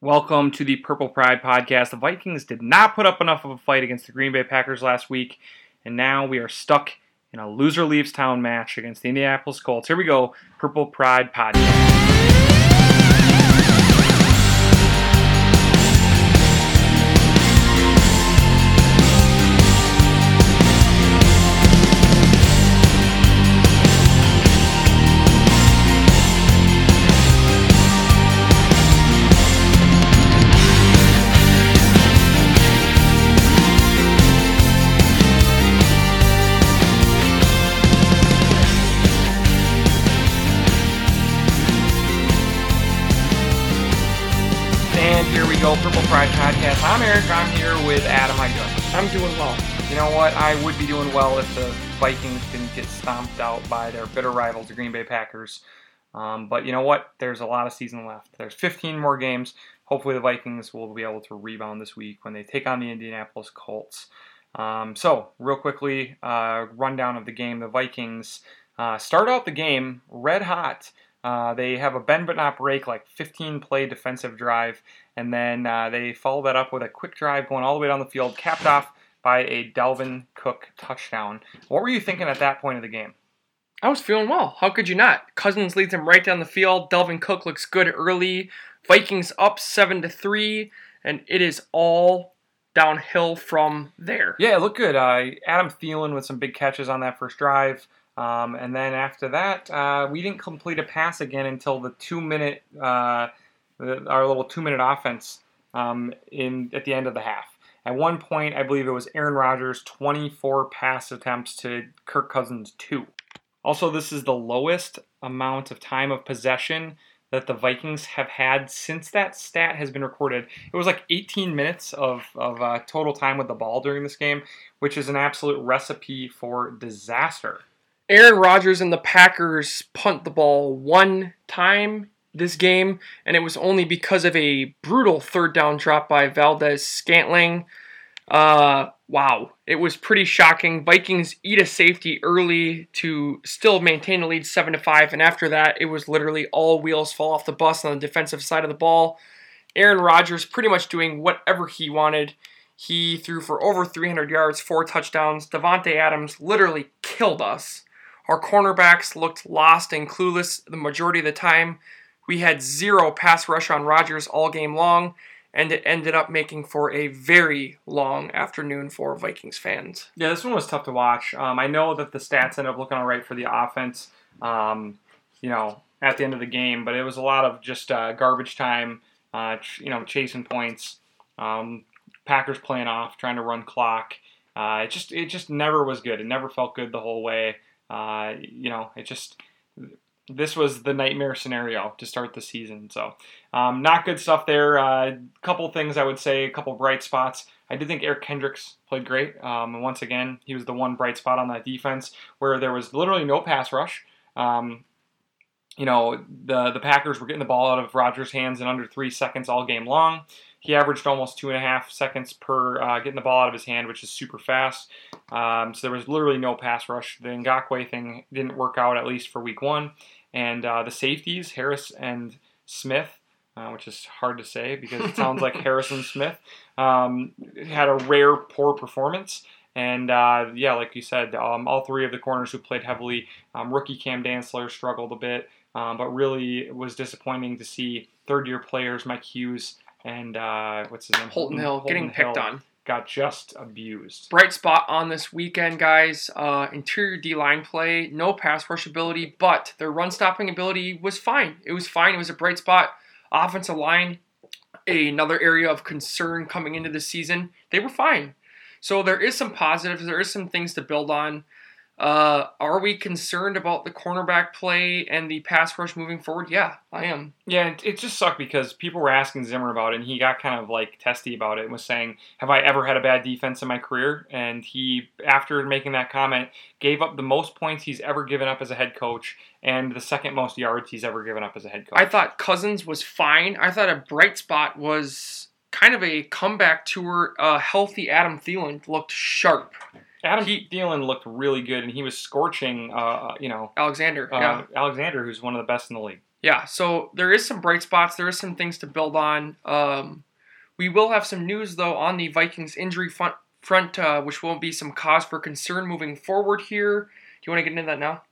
Welcome to the Purple Pride podcast. The Vikings did not put up enough of a fight against the Green Bay Packers last week, and now we are stuck in a loser leaves town match against the Indianapolis Colts. Here we go, Purple Pride podcast. I'm doing well. You know what? I would be doing well if the Vikings didn't get stomped out by their bitter rivals, the Green Bay Packers. Um, but you know what? There's a lot of season left. There's 15 more games. Hopefully, the Vikings will be able to rebound this week when they take on the Indianapolis Colts. Um, so, real quickly, uh, rundown of the game. The Vikings uh, start out the game red hot. Uh, they have a bend but not break, like 15 play defensive drive, and then uh, they follow that up with a quick drive going all the way down the field, capped off by a Dalvin Cook touchdown. What were you thinking at that point of the game? I was feeling well. How could you not? Cousins leads him right down the field. Dalvin Cook looks good early. Vikings up seven to three, and it is all downhill from there. Yeah, it looked good. Uh, Adam Thielen with some big catches on that first drive. Um, and then after that, uh, we didn't complete a pass again until the two minute, uh, the, our little two minute offense um, in at the end of the half. At one point, I believe it was Aaron Rodgers 24 pass attempts to Kirk Cousins two. Also, this is the lowest amount of time of possession that the Vikings have had since that stat has been recorded. It was like 18 minutes of, of uh, total time with the ball during this game, which is an absolute recipe for disaster. Aaron Rodgers and the Packers punt the ball one time this game, and it was only because of a brutal third down drop by Valdes-Scantling. Uh, wow, it was pretty shocking. Vikings eat a safety early to still maintain the lead seven to five, and after that, it was literally all wheels fall off the bus on the defensive side of the ball. Aaron Rodgers pretty much doing whatever he wanted. He threw for over 300 yards, four touchdowns. Davante Adams literally killed us. Our cornerbacks looked lost and clueless the majority of the time. We had zero pass rush on Rodgers all game long, and it ended up making for a very long afternoon for Vikings fans. Yeah, this one was tough to watch. Um, I know that the stats ended up looking all right for the offense, um, you know, at the end of the game, but it was a lot of just uh, garbage time, uh, ch- you know, chasing points, um, Packers playing off, trying to run clock. Uh, it just it just never was good. It never felt good the whole way. Uh, you know, it just this was the nightmare scenario to start the season. So, um, not good stuff there. A uh, couple things I would say, a couple bright spots. I did think Eric Kendricks played great. Um, and once again, he was the one bright spot on that defense where there was literally no pass rush. Um, you know, the the Packers were getting the ball out of Rodgers' hands in under three seconds all game long. He averaged almost two and a half seconds per uh, getting the ball out of his hand, which is super fast. Um, so there was literally no pass rush. The Ngakoue thing didn't work out at least for week one. And uh, the safeties, Harris and Smith, uh, which is hard to say because it sounds like Harrison Smith, um, had a rare poor performance. And uh, yeah, like you said, um, all three of the corners who played heavily, um, rookie Cam Dantzler struggled a bit, um, but really it was disappointing to see third year players, Mike Hughes and uh, what's his name? Holton Hill getting picked on. Got just abused. Bright spot on this weekend, guys. Uh, interior D line play, no pass rush ability, but their run stopping ability was fine. It was fine. It was a bright spot. Offensive line, another area of concern coming into the season. They were fine. So there is some positives. There is some things to build on. Uh, are we concerned about the cornerback play and the pass rush moving forward? Yeah, I am. Yeah, it, it just sucked because people were asking Zimmer about it, and he got kind of like testy about it and was saying, "Have I ever had a bad defense in my career?" And he, after making that comment, gave up the most points he's ever given up as a head coach and the second most yards he's ever given up as a head coach. I thought Cousins was fine. I thought a bright spot was kind of a comeback tour. Uh, healthy Adam Thielen looked sharp. Adam Thielen looked really good, and he was scorching. Uh, you know, Alexander, uh, yeah. Alexander, who's one of the best in the league. Yeah, so there is some bright spots. There is some things to build on. Um, we will have some news though on the Vikings injury front, front uh, which will be some cause for concern moving forward here. Do you want to get into that now?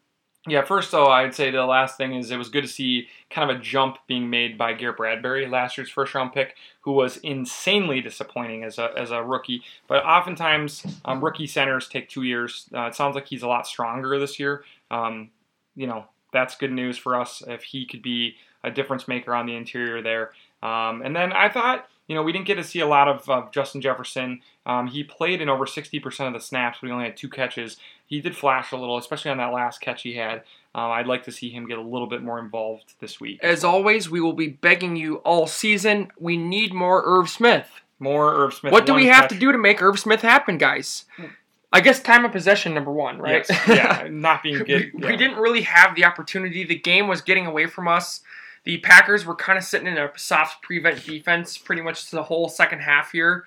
Yeah, first though, I'd say the last thing is it was good to see kind of a jump being made by Garrett Bradbury, last year's first round pick, who was insanely disappointing as a, as a rookie. But oftentimes, um, rookie centers take two years. Uh, it sounds like he's a lot stronger this year. Um, you know, that's good news for us if he could be a difference maker on the interior there. Um, and then I thought you know, we didn't get to see a lot of uh, Justin Jefferson. Um, he played in over 60% of the snaps, but he only had two catches. He did flash a little, especially on that last catch he had. Um, I'd like to see him get a little bit more involved this week. As always, we will be begging you all season. We need more Irv Smith. More Irv Smith. What do we have catch. to do to make Irv Smith happen, guys? I guess time of possession number one, right? Yes. yeah, not being good. we, yeah. we didn't really have the opportunity. The game was getting away from us the Packers were kind of sitting in a soft prevent defense pretty much to the whole second half here,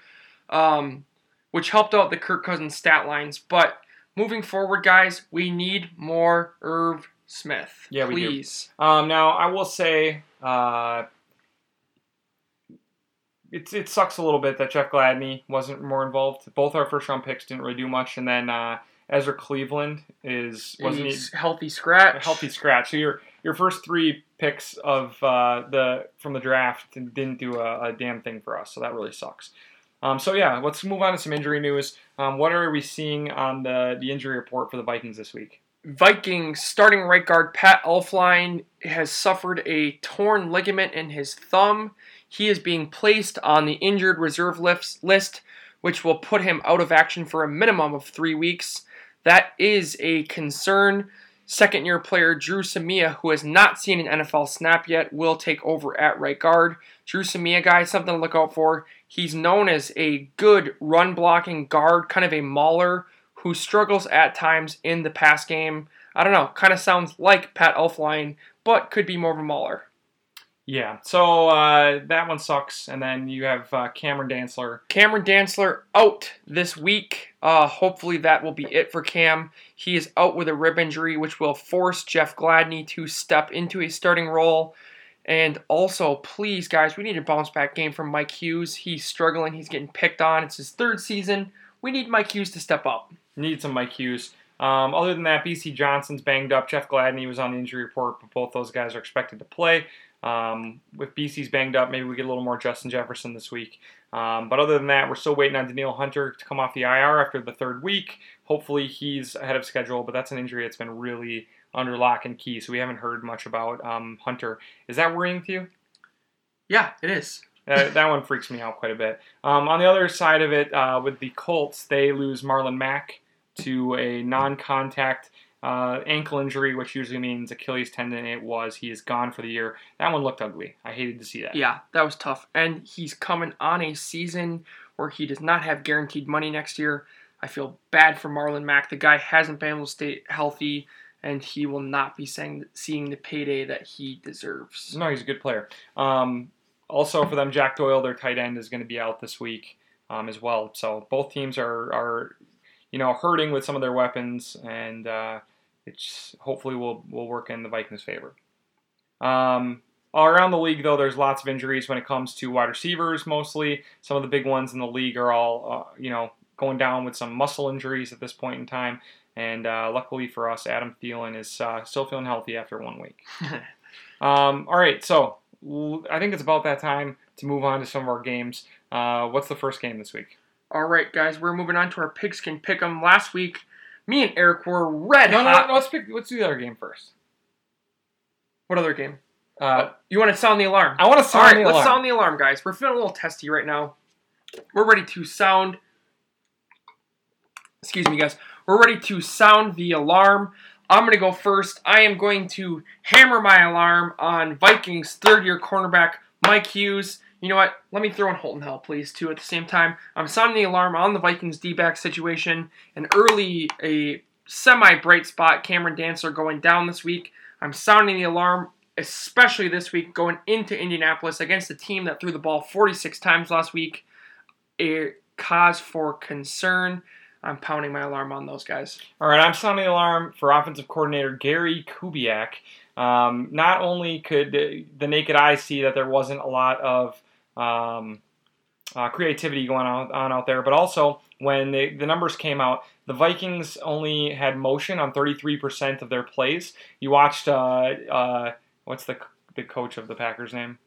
um, which helped out the Kirk Cousins stat lines. But moving forward, guys, we need more Irv Smith. Yeah, please. we do. Um, now, I will say. Uh, it, it sucks a little bit that Jeff Gladney wasn't more involved. Both our first round picks didn't really do much, and then uh, Ezra Cleveland is wasn't He's he, healthy scratch. Healthy scratch. So you're your first three picks of uh, the from the draft didn't do a, a, damn thing for us, so that really sucks. Um, so yeah, let's move on to some injury news. Um, what are we seeing on the the injury report for the Vikings this week? Vikings starting right guard Pat Elflein has suffered a torn ligament in his thumb. He is being placed on the injured reserve list, which will put him out of action for a minimum of three weeks. That is a concern. Second year player Dru Samia, who has not seen an NFL snap yet, will take over at right guard. Dru Samia, guy, something to look out for. He's known as a good run blocking guard, kind of a mauler who struggles at times in the pass game. I don't know, kind of sounds like Pat Elflein, but could be more of a mauler. Yeah, so uh, that one sucks. And then you have uh, Cameron Dantzler. Cameron Dantzler out this week. Uh, hopefully that will be it for Cam. He is out with a rib injury, which will force Jeff Gladney to step into a starting role. And also, please, guys, we need a bounce back game from Mike Hughes. He's struggling. He's getting picked on. It's his third season. We need Mike Hughes to step up. Need some Mike Hughes. Um, other than that, Bisi Johnson's banged up. Jeff Gladney was on the injury report, but both those guys are expected to play. Um, with Bisi's banged up, maybe we get a little more Justin Jefferson this week. Um, but other than that, we're still waiting on Danielle Hunter to come off the IR after the third week. Hopefully, he's ahead of schedule, but that's an injury that's been really under lock and key, so we haven't heard much about um, Hunter. Is that worrying to you? Yeah, it is. that, that one freaks me out quite a bit. Um, on the other side of it, uh, with the Colts, they lose Marlon Mack to a non contact uh, ankle injury, which usually means Achilles tendon. It was. He is gone for the year. That one looked ugly. I hated to see that. Yeah, that was tough. And he's coming on a season where he does not have guaranteed money next year. I feel bad for Marlon Mack. The guy hasn't been able to stay healthy, and he will not be seeing, seeing the payday that he deserves. No, he's a good player. Um, also, for them, Jack Doyle, their tight end, is going to be out this week um, as well. So both teams are, are you know, hurting with some of their weapons, and uh, it's hopefully will will work in the Vikings' favor. Um, around the league, though, there's lots of injuries when it comes to wide receivers. Mostly, some of the big ones in the league are all, uh, you know, going down with some muscle injuries at this point in time. And uh, luckily for us, Adam Thielen is uh, still feeling healthy after one week. um, all right, so I think it's about that time to move on to some of our games. Uh, what's the first game this week? All right, guys, we're moving on to our pigskin pick'em. Last week, me and Eric were red no, hot. No, no, let's pick. Let's do the other game first. What other game? Uh, you want to sound the alarm? I want to sound All right, the alarm. Alright, let's sound the alarm, guys. We're feeling a little testy right now. We're ready to sound. Excuse me, guys. We're ready to sound the alarm. I'm going to go first. I am going to hammer my alarm on Vikings third year cornerback Mike Hughes. You know what? Let me throw in Holton Hill, please, too, at the same time. I'm sounding the alarm on the Vikings D back situation. An early, a semi bright spot, Cameron Dantzler going down this week. I'm sounding the alarm, especially this week, going into Indianapolis against a team that threw the ball 46 times last week. A cause for concern. I'm pounding my alarm on those guys. All right, I'm sounding the alarm for offensive coordinator Gary Kubiak. Um, not only could the naked eye see that there wasn't a lot of um, uh, creativity going on, on out there, but also when the, the numbers came out, the Vikings only had motion on 33% of their plays. You watched, uh, uh, what's the, the coach of the Packers name?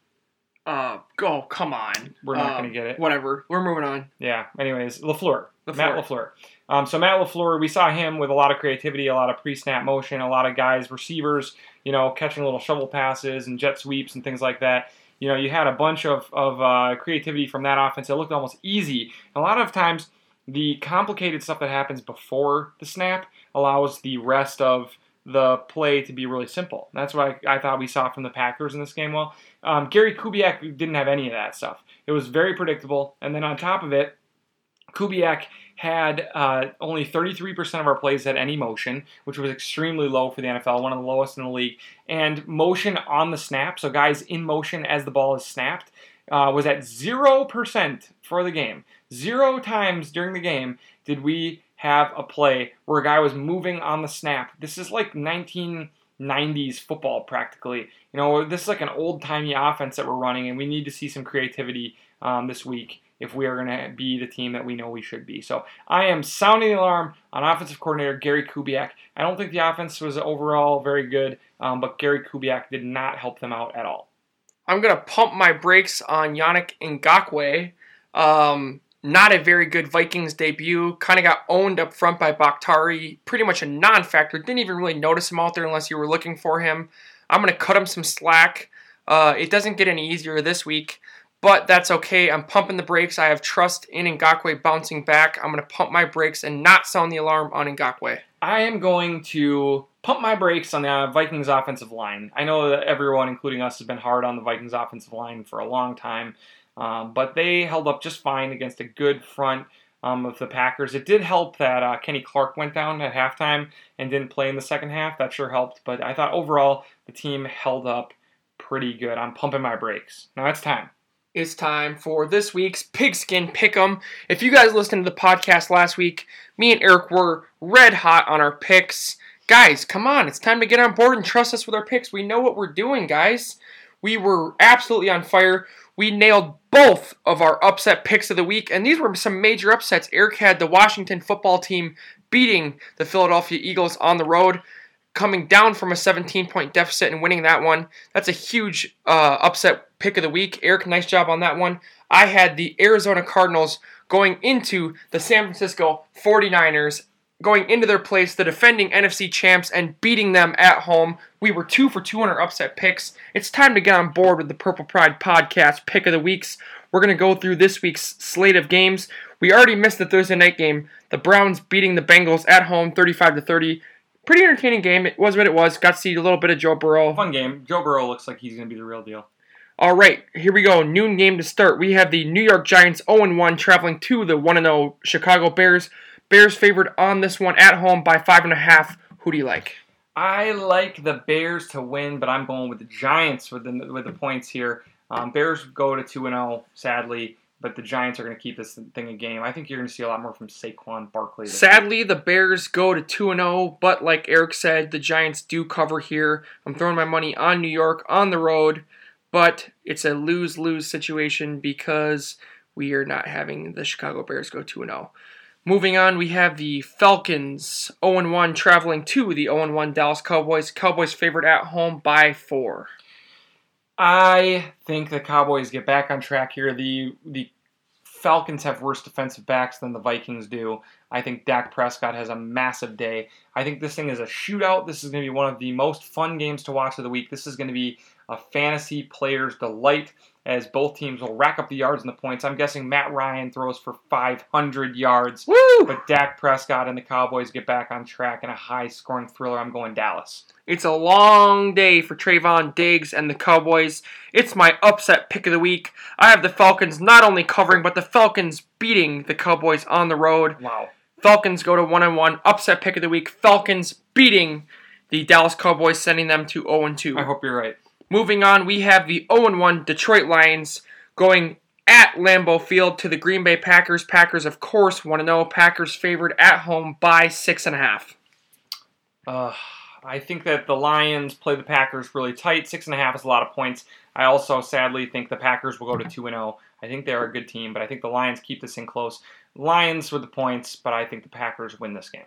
Uh, go, come on. We're not going to get it. Whatever. We're moving on. Yeah. Anyways, Lafleur, LaFleur. Matt Lafleur. Um, so Matt Lafleur, we saw him with a lot of creativity, a lot of pre-snap motion, a lot of guys, receivers, you know, catching little shovel passes and jet sweeps and things like that. You know, you had a bunch of of uh, creativity from that offense. It looked almost easy. A lot of times, the complicated stuff that happens before the snap allows the rest of the play to be really simple. That's what I, I thought we saw from the Packers in this game. Well, um, Gary Kubiak didn't have any of that stuff. It was very predictable. And then on top of it, Kubiak had uh, only 33% of our plays had any motion, which was extremely low for the NFL, one of the lowest in the league. And motion on the snap, so guys in motion as the ball is snapped, uh, was at 0% for the game. Zero times during the game did we have a play where a guy was moving on the snap. This is like 1990s football practically. You know, this is like an old timey offense that we're running, and we need to see some creativity um, this week if we are going to be the team that we know we should be. So I am sounding the alarm on offensive coordinator Gary Kubiak. I don't think the offense was overall very good, um, but Gary Kubiak did not help them out at all. I'm going to pump my brakes on Yannick Ngakoue. Um, not a very good Vikings debut. Kind of got owned up front by Bakhtiari. Pretty much a non factor. Didn't even really notice him out there unless you were looking for him. I'm going to cut him some slack. Uh, it doesn't get any easier this week, but that's okay. I'm pumping the brakes. I have trust in Ngakoue bouncing back. I'm going to pump my brakes and not sound the alarm on Ngakoue. I am going to pump my brakes on the Vikings offensive line. I know that everyone, including us, has been hard on the Vikings offensive line for a long time, um, but they held up just fine against a good front um, of the Packers. It did help that uh, Kenny Clark went down at halftime and didn't play in the second half. That sure helped, but I thought overall the team held up pretty good. I'm pumping my brakes. Now it's time. It's time for this week's Pigskin Pick'em. If you guys listened to the podcast last week, me and Eric were red hot on our picks. Guys, come on, it's time to get on board and trust us with our picks. We know what we're doing, guys. We were absolutely on fire. We nailed both of our upset picks of the week, and these were some major upsets. Eric had the Washington football team beating the Philadelphia Eagles on the road coming down from a 17 point deficit and winning that one. That's a huge uh, upset pick of the week. Eric, nice job on that one. I had the Arizona Cardinals going into the San Francisco 49ers, going into their place, the defending NFC champs, and beating them at home. We were two for 200 upset picks. It's time to get on board with the Purple Pride podcast pick of the weeks. We're going to go through this week's slate of games. We already missed the Thursday night game. The Browns beating the Bengals at home 35 to 30 pretty entertaining game. It was what it was. Got to see a little bit of Joe Burrow. Fun game. Joe Burrow looks like he's going to be the real deal. All right, here we go. Noon game to start. We have the New York Giants 0-1 traveling to the 1-0 Chicago Bears. Bears favored on this one at home by five and a half. Who do you like? I like the Bears to win, but I'm going with the Giants with the with the points here. Um, Bears go to two and zero, sadly, but the Giants are going to keep this thing a game. I think you're going to see a lot more from Saquon Barkley. Sadly, the Bears go to 2 0, but like Eric said, the Giants do cover here. I'm throwing my money on New York on the road, but it's a lose lose situation because we are not having the Chicago Bears go 2 0. Moving on, we have the Falcons 0 1 traveling to the 0 1 Dallas Cowboys. Cowboys favored at home by four. I think the Cowboys get back on track here. The the Falcons have worse defensive backs than the Vikings do. I think Dak Prescott has a massive day. I think this thing is a shootout. This is going to be one of the most fun games to watch of the week. This is going to be a fantasy player's delight as both teams will rack up the yards and the points. I'm guessing Matt Ryan throws for 500 yards, Woo! but Dak Prescott and the Cowboys get back on track in a high scoring thriller. I'm going Dallas. It's a long day for Trevon Diggs and the Cowboys. It's my upset pick of the week. I have the Falcons not only covering, but the Falcons beating the Cowboys on the road. Wow. Falcons go to 1 and 1. Upset pick of the week. Falcons beating the Dallas Cowboys, sending them to 0 and 2. I hope you're right. Moving on, we have the 0 1 Detroit Lions going at Lambeau Field to the Green Bay Packers. Packers, of course, 1 0. Packers favored at home by 6.5. Uh, I think that the Lions play the Packers really tight. Six and a half is a lot of points. I also sadly think the Packers will go to 2 0. I think they're a good team, but I think the Lions keep this in close. Lions with the points, but I think the Packers win this game.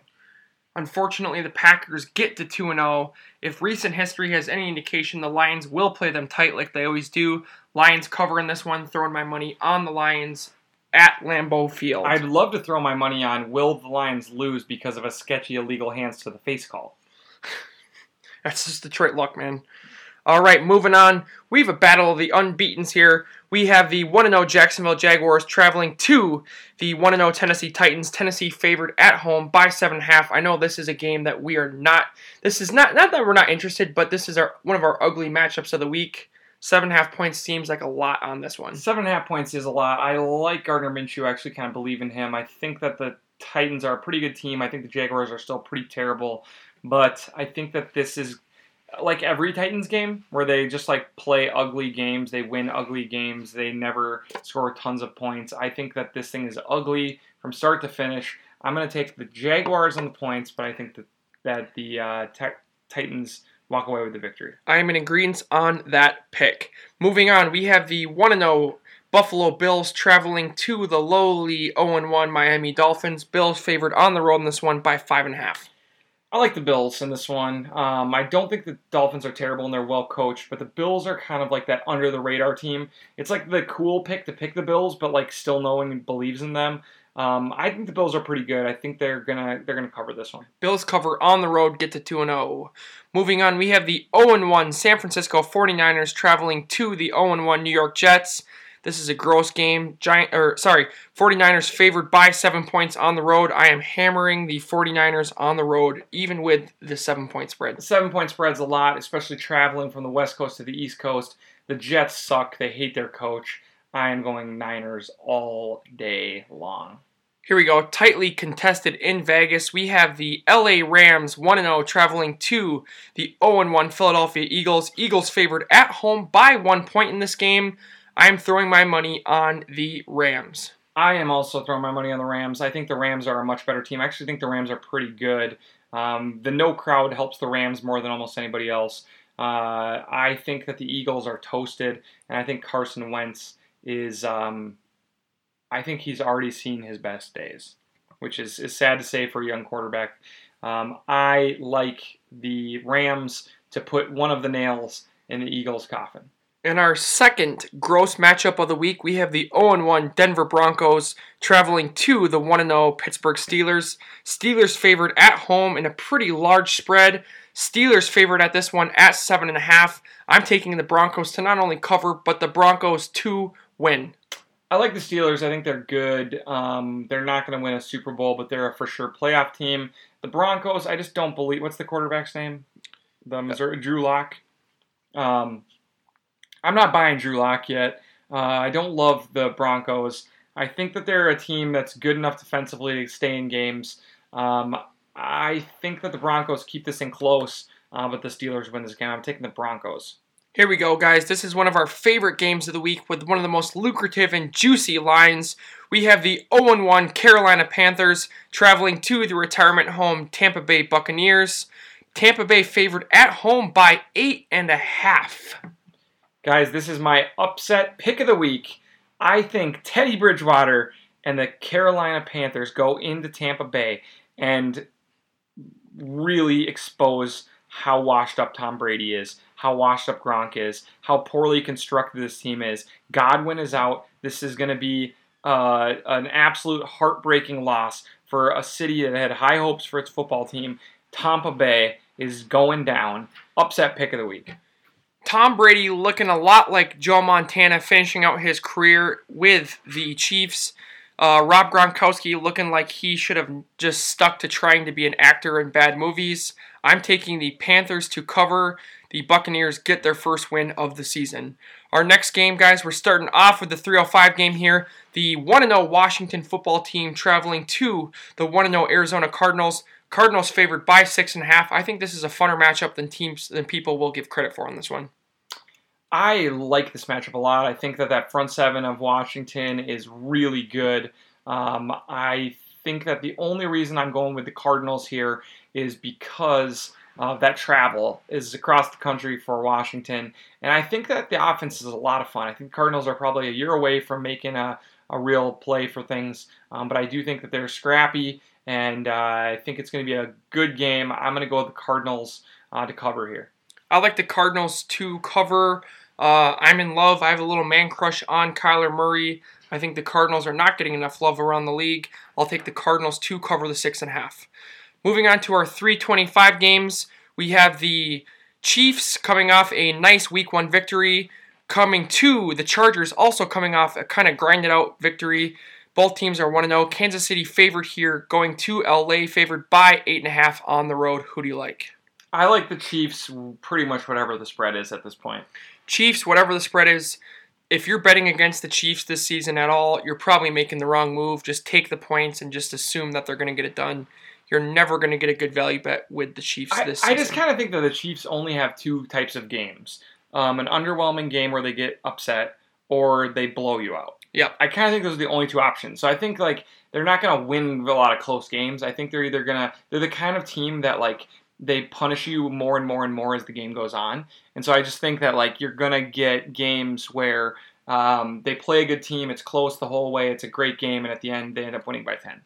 Unfortunately, the Packers get to 2 0. If recent history has any indication, the Lions will play them tight like they always do. Lions cover in this one, throwing my money on the Lions at Lambeau Field. I'd love to throw my money on will the Lions lose because of a sketchy illegal hands to the face call. That's just Detroit luck, man. All right, moving on. We have a battle of the unbeatens here. We have the 1 0 Jacksonville Jaguars traveling to the 1 0 Tennessee Titans. Tennessee favored at home by 7.5. I know this is a game that we are not, this is not, not that we're not interested, but this is our one of our ugly matchups of the week. Seven and a half points seems like a lot on this one. Seven and a half points is a lot. I like Gardner Minshew. I actually kind of believe in him. I think that the Titans are a pretty good team. I think the Jaguars are still pretty terrible. But I think that this is like every Titans game where they just like play ugly games, they win ugly games, they never score tons of points. I think that this thing is ugly from start to finish. I'm going to take the Jaguars on the points, but I think that that the uh, Titans walk away with the victory. I am in agreement on that pick. Moving on, we have the 1 0 Buffalo Bills traveling to the lowly 0 1 Miami Dolphins. Bills favored on the road in this one by 5.5. I like the Bills in this one. Um, I don't think the Dolphins are terrible and they're well coached, but the Bills are kind of like that under the radar team. It's like the cool pick to pick the Bills, but like still knowing and believes in them. Um, I think the Bills are pretty good. I think they're gonna they're gonna cover this one. Bills cover on the road, get to 2 and 0. Moving on, we have the 0 1 San Francisco 49ers traveling to the 0 1 New York Jets. This is a gross game. Giant or sorry, 49ers favored by 7 points on the road. I am hammering the 49ers on the road even with the 7 point spread. The 7 point spread's a lot, especially traveling from the West Coast to the East Coast. The Jets suck. They hate their coach. I am going Niners all day long. Here we go. Tightly contested in Vegas. We have the LA Rams 1 0 traveling to the 0 1 Philadelphia Eagles. Eagles favored at home by one point in this game. I'm throwing my money on the Rams. I am also throwing my money on the Rams. I think the Rams are a much better team. I actually think the Rams are pretty good. Um, the no crowd helps the Rams more than almost anybody else. Uh, I think that the Eagles are toasted, and I think Carson Wentz is. Um, I think he's already seen his best days, which is, is sad to say for a young quarterback. Um, I like the Rams to put one of the nails in the Eagles' coffin. In our second gross matchup of the week, we have the 0-1 Denver Broncos traveling to the 1-0 Pittsburgh Steelers. Steelers favored at home in a pretty large spread. Steelers favored at this one at 7.5. I'm taking the Broncos to not only cover, but the Broncos to win. I like the Steelers. I think they're good. Um, they're not going to win a Super Bowl, but they're a for sure playoff team. The Broncos, I just don't believe. What's the quarterback's name? The Missouri Drew Lock. Um, I'm not buying Drew Lock yet. Uh, I don't love the Broncos. I think that they're a team that's good enough defensively to stay in games. Um, I think that the Broncos keep this in close, uh, but the Steelers win this game. I'm taking the Broncos. Here we go, guys. This is one of our favorite games of the week with one of the most lucrative and juicy lines. We have the 0 1 Carolina Panthers traveling to the retirement home Tampa Bay Buccaneers. Tampa Bay favored at home by 8.5. Guys, this is my upset pick of the week. I think Teddy Bridgewater and the Carolina Panthers go into Tampa Bay and really expose how washed up Tom Brady is, how washed up Gronk is, how poorly constructed this team is. Godwin is out. This is going to be uh, an absolute heartbreaking loss for a city that had high hopes for its football team. Tampa Bay is going down. Upset pick of the week. Tom Brady looking a lot like Joe Montana finishing out his career with the Chiefs. Uh, Rob Gronkowski looking like he should have just stuck to trying to be an actor in bad movies. I'm taking the Panthers to cover. The Buccaneers get their first win of the season. Our next game, guys, we're starting off with the 305 game here. The 1 0 Washington football team traveling to the 1 0 Arizona Cardinals. Cardinals favored by six and a half. I think this is a funner matchup than teams than people will give credit for on this one. I like this matchup a lot. I think that that front seven of Washington is really good. Um, I think that the only reason I'm going with the Cardinals here is because of that travel is across the country for Washington. And I think that the offense is a lot of fun. I think Cardinals are probably a year away from making a, a real play for things, um, but I do think that they're scrappy, and uh, I think it's going to be a good game. I'm going to go with the Cardinals uh, to cover here. I like the Cardinals to cover. Uh, I'm in love. I have a little man crush on Kyler Murray. I think the Cardinals are not getting enough love around the league. I'll take the Cardinals to cover the six and a half. Moving on to our 325 games, we have the Chiefs coming off a nice week one victory, coming to the Chargers also coming off a kind of grinded out victory. Both teams are 1 0. Kansas City favored here, going to LA, favored by 8.5 on the road. Who do you like? I like the Chiefs pretty much whatever the spread is at this point. Chiefs, whatever the spread is, if you're betting against the Chiefs this season at all, you're probably making the wrong move. Just take the points and just assume that they're going to get it done. You're never going to get a good value bet with the Chiefs this season. I just kind of think that the Chiefs only have two types of games um, an underwhelming game where they get upset or they blow you out. Yeah. I kind of think those are the only two options. So I think like they're not going to win a lot of close games. I think they're either going to they're the kind of team that like they punish you more and more and more as the game goes on. And so I just think that like you're going to get games where um, they play a good team, it's close the whole way, it's a great game and at the end they end up winning by 10.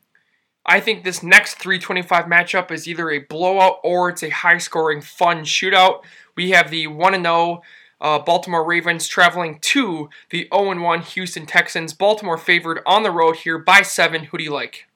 I think this next 325 matchup is either a blowout or it's a high scoring, fun shootout. We have the 1 0 uh, Baltimore Ravens traveling to the 0 1 Houston Texans. Baltimore favored on the road here by 7. Who do you like?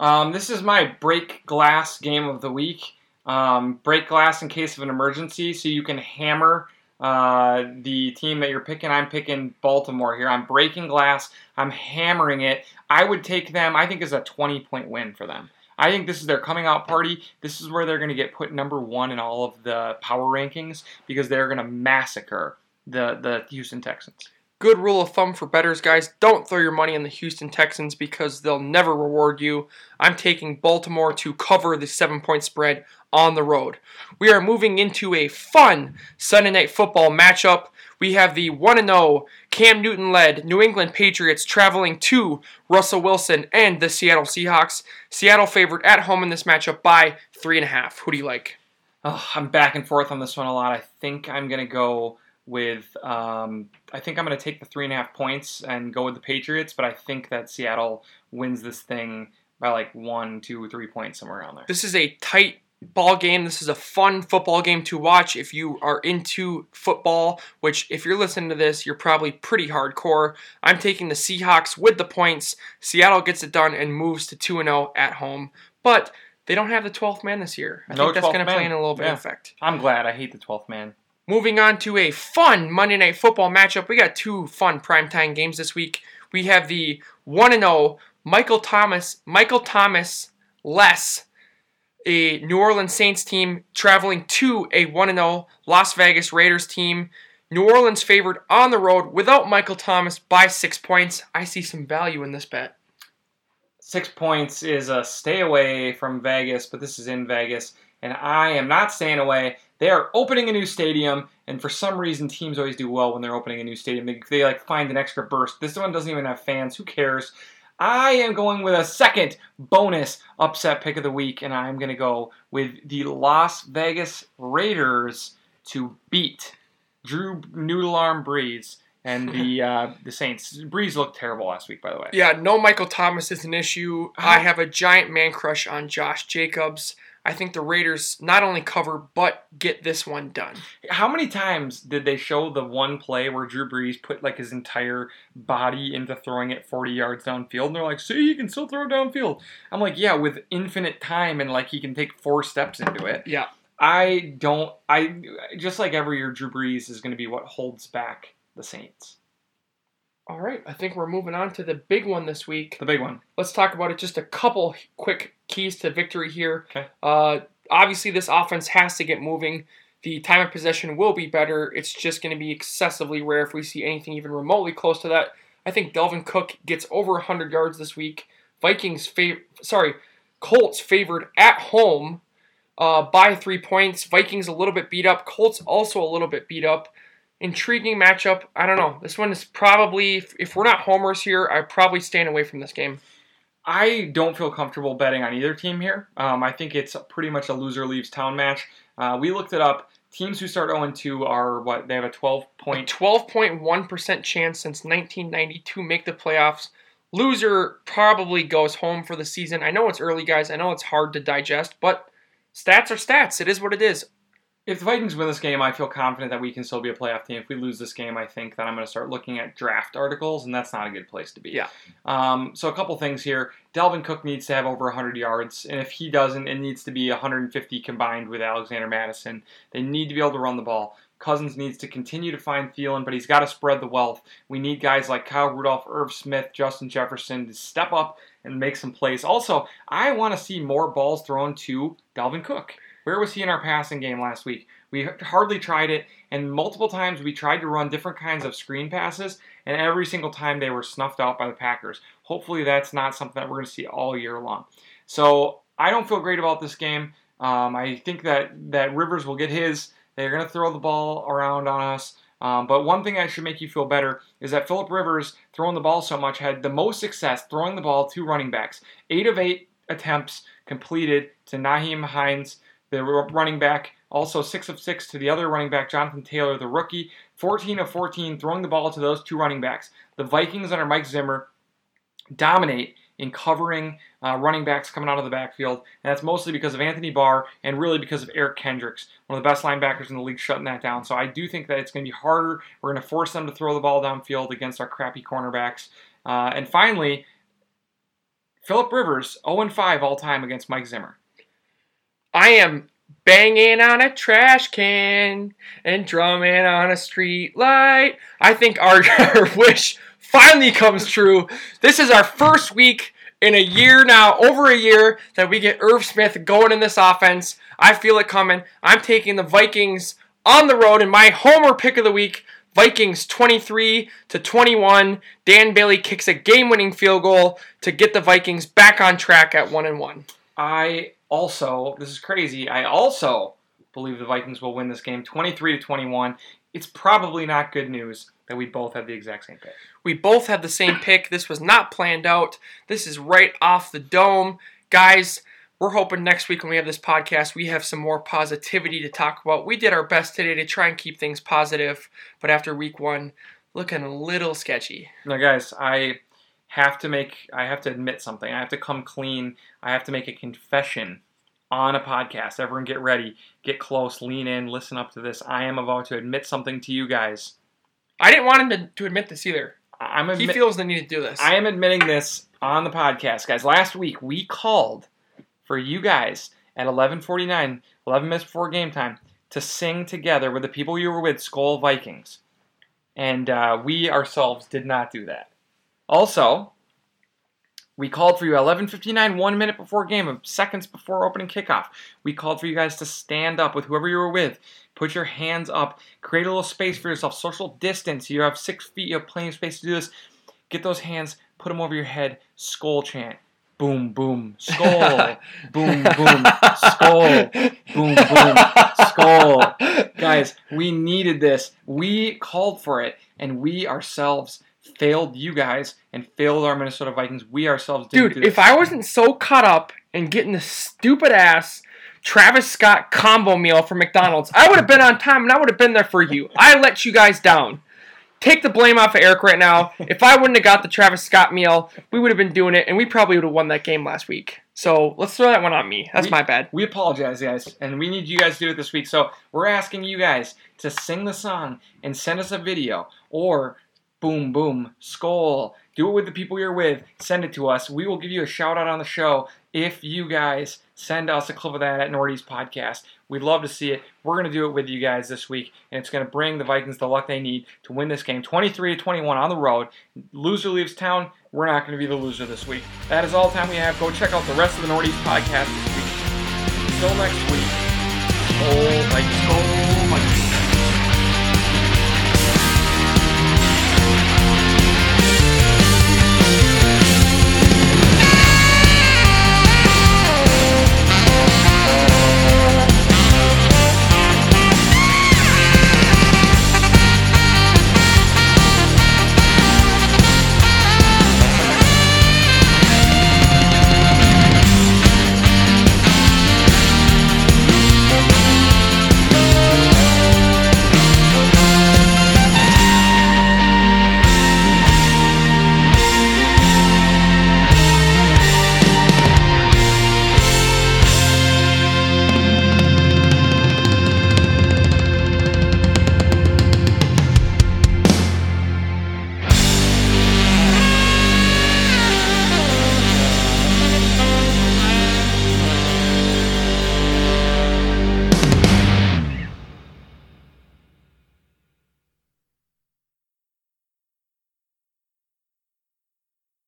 Um, this is my break glass game of the week. Um, break glass in case of an emergency, so you can hammer uh, the team that you're picking. I'm picking Baltimore here. I'm breaking glass. I'm hammering it. I would take them. I think is a 20 point win for them. I think this is their coming out party. This is where they're going to get put number one in all of the power rankings because they're going to massacre the the Houston Texans. Good rule of thumb for betters, guys. Don't throw your money on the Houston Texans because they'll never reward you. I'm taking Baltimore to cover the seven point spread on the road. We are moving into a fun Sunday night football matchup. We have the 1 0 Cam Newton led New England Patriots traveling to Russell Wilson and the Seattle Seahawks. Seattle favored at home in this matchup by 3.5. Who do you like? Oh, I'm back and forth on this one a lot. I think I'm going to go with um, I think I'm going to take the three and a half points and go with the Patriots, but I think that Seattle wins this thing by like one, two, three points somewhere around there. This is a tight ball game. This is a fun football game to watch if you are into football, which if you're listening to this, you're probably pretty hardcore. I'm taking the Seahawks with the points. Seattle gets it done and moves to 2 0 at home. But they don't have the 12th man this year. I No think that's going to play in a little bit Yeah. of effect. I'm glad. I hate the 12th man. Moving on to a fun Monday Night Football matchup. We got two fun primetime games this week. We have the 1 0 Michael Thomas, Michael Thomas less a New Orleans Saints team traveling to a 1 0 Las Vegas Raiders team. New Orleans favored on the road without Michael Thomas by six points. I see some value in this bet. Six points is a stay away from Vegas, but this is in Vegas, and I am not staying away. They are opening a new stadium, and for some reason, teams always do well when they're opening a new stadium. They, they like find an extra burst. This one doesn't even have fans. Who cares? I am going with a second bonus upset pick of the week, and I'm going to go with the Las Vegas Raiders to beat Drew Noodle Arm Brees and the uh, the Saints. Brees looked terrible last week, by the way. Yeah, no Michael Thomas is an issue. I have a giant man crush on Josh Jacobs. I think the Raiders not only cover, but get this one done. How many times did they show the one play where Drew Brees put like his entire body into throwing it 40 yards downfield? And they're like, see, he can still throw downfield. I'm like, yeah, with infinite time and like he can take four steps into it. Yeah. I don't, I just like every year, Drew Brees is going to be what holds back the Saints. All right, I think we're moving on to the big one this week. The big one. Let's talk about it. Just a couple quick keys to victory here. Okay. Uh, obviously, this offense has to get moving. The time of possession will be better. It's just going to be excessively rare if we see anything even remotely close to that. I think Dalvin Cook gets over 100 yards this week. Vikings, fav- sorry, Colts favored at home uh, by three points. Vikings a little bit beat up. Colts also a little bit beat up. Intriguing matchup. I don't know. This one is probably, if, if we're not homers here, I'm probably staying away from this game. I don't feel comfortable betting on either team here. Um, I think it's pretty much a loser leaves town match. Uh, we looked it up. Teams who start 0 2 are what? They have a 12 A point. 12.1% chance since 1992 make the playoffs. Loser probably goes home for the season. I know it's early, guys. I know it's hard to digest, but stats are stats. It is what it is. If the Vikings win this game, I feel confident that we can still be a playoff team. If we lose this game, I think that I'm going to start looking at draft articles, and that's not a good place to be. Yeah. Um, so a couple things here. Dalvin Cook needs to have over 100 yards, and if he doesn't, it needs to be 150 combined with Alexander Mattison. They need to be able to run the ball. Cousins needs to continue to find Thielen, but he's got to spread the wealth. We need guys like Kyle Rudolph, Irv Smith, Justin Jefferson to step up and make some plays. Also, I want to see more balls thrown to Dalvin Cook. Where was he in our passing game last week? We hardly tried it, and multiple times we tried to run different kinds of screen passes, and every single time they were snuffed out by the Packers. Hopefully, that's not something that we're going to see all year long. So I don't feel great about this game. Um, I think that that Rivers will get his. They're going to throw the ball around on us. Um, but one thing that should make you feel better is that Philip Rivers, throwing the ball so much, had the most success throwing the ball to running backs. Eight of eight attempts completed to Nyheim Hines, the running back. Also, six of six to the other running back, Jonathan Taylor, the rookie. 14 of 14 throwing the ball to those two running backs. The Vikings under Mike Zimmer dominate in covering uh, running backs coming out of the backfield, and that's mostly because of Anthony Barr and really because of Eric Kendricks, one of the best linebackers in the league, shutting that down. So I do think that it's going to be harder. We're going to force them to throw the ball downfield against our crappy cornerbacks. Uh, and finally, Philip Rivers, 0 5 all time against Mike Zimmer. I am banging on a trash can and drumming on a street light. I think our, our wish finally comes true. This is our first week in a year now, over a year, that we get Irv Smith going in this offense. I feel it coming. I'm taking the Vikings on the road in my homer pick of the week. Vikings 23 to 21. Dan Bailey kicks a game-winning field goal to get the Vikings back on track at 1 and 1. I also, this is crazy, I also believe the Vikings will win this game 23 to 21. It's probably not good news that we both had the exact same pick. We both had the same pick. This was not planned out. This is right off the dome. Guys, we're hoping next week when we have this podcast, we have some more positivity to talk about. We did our best today to try and keep things positive, but after week one, looking a little sketchy. Now, guys, I have to make, I have to admit something. I have to come clean. I have to make a confession on a podcast. Everyone get ready, get close, lean in, listen up to this. I am about to admit something to you guys. I didn't want him to, to admit this either. I'm He feels the need to do this. I am admitting this on the podcast, guys. Last week we called for you guys at 11:49, 11 minutes before game time, to sing together with the people you were with, Skol Vikings, and uh, we ourselves did not do that. Also, we called for you at 11:59, one minute before game, seconds before opening kickoff. We called for you guys to stand up with whoever you were with. Put your hands up. Create a little space for yourself. Social distance. You have six feet. You have plenty of space to do this. Get those hands. Put them over your head. Skol chant. Boom, boom. Skol. boom, boom. Skol. Boom, boom. Skol. Guys, we needed this. We called for it, and we ourselves failed you guys and failed our Minnesota Vikings. We ourselves do Dude, if I wasn't so caught up in getting the stupid ass Travis Scott combo meal from McDonald's, I would have been on time and I would have been there for you. I let you guys down. Take the blame off of Eric right now. If I wouldn't have got the Travis Scott meal, we would have been doing it and we probably would have won that game last week. So let's throw that one on me. That's We- my bad. We apologize, guys, and we need you guys to do it this week. So we're asking you guys to sing the song and send us a video or boom, boom, skol. Do it with the people you're with. Send it to us. We will give you a shout out on the show if you guys send us a clip of that at Nordy's podcast. We'd love to see it. We're going to do it with you guys this week, and it's going to bring the Vikings the luck they need to win this game 23 to 21 on the road. Loser leaves town. We're not going to be the loser this week. That is all the time we have. Go check out the rest of the Nordy's podcast this week. Until next week, like Skol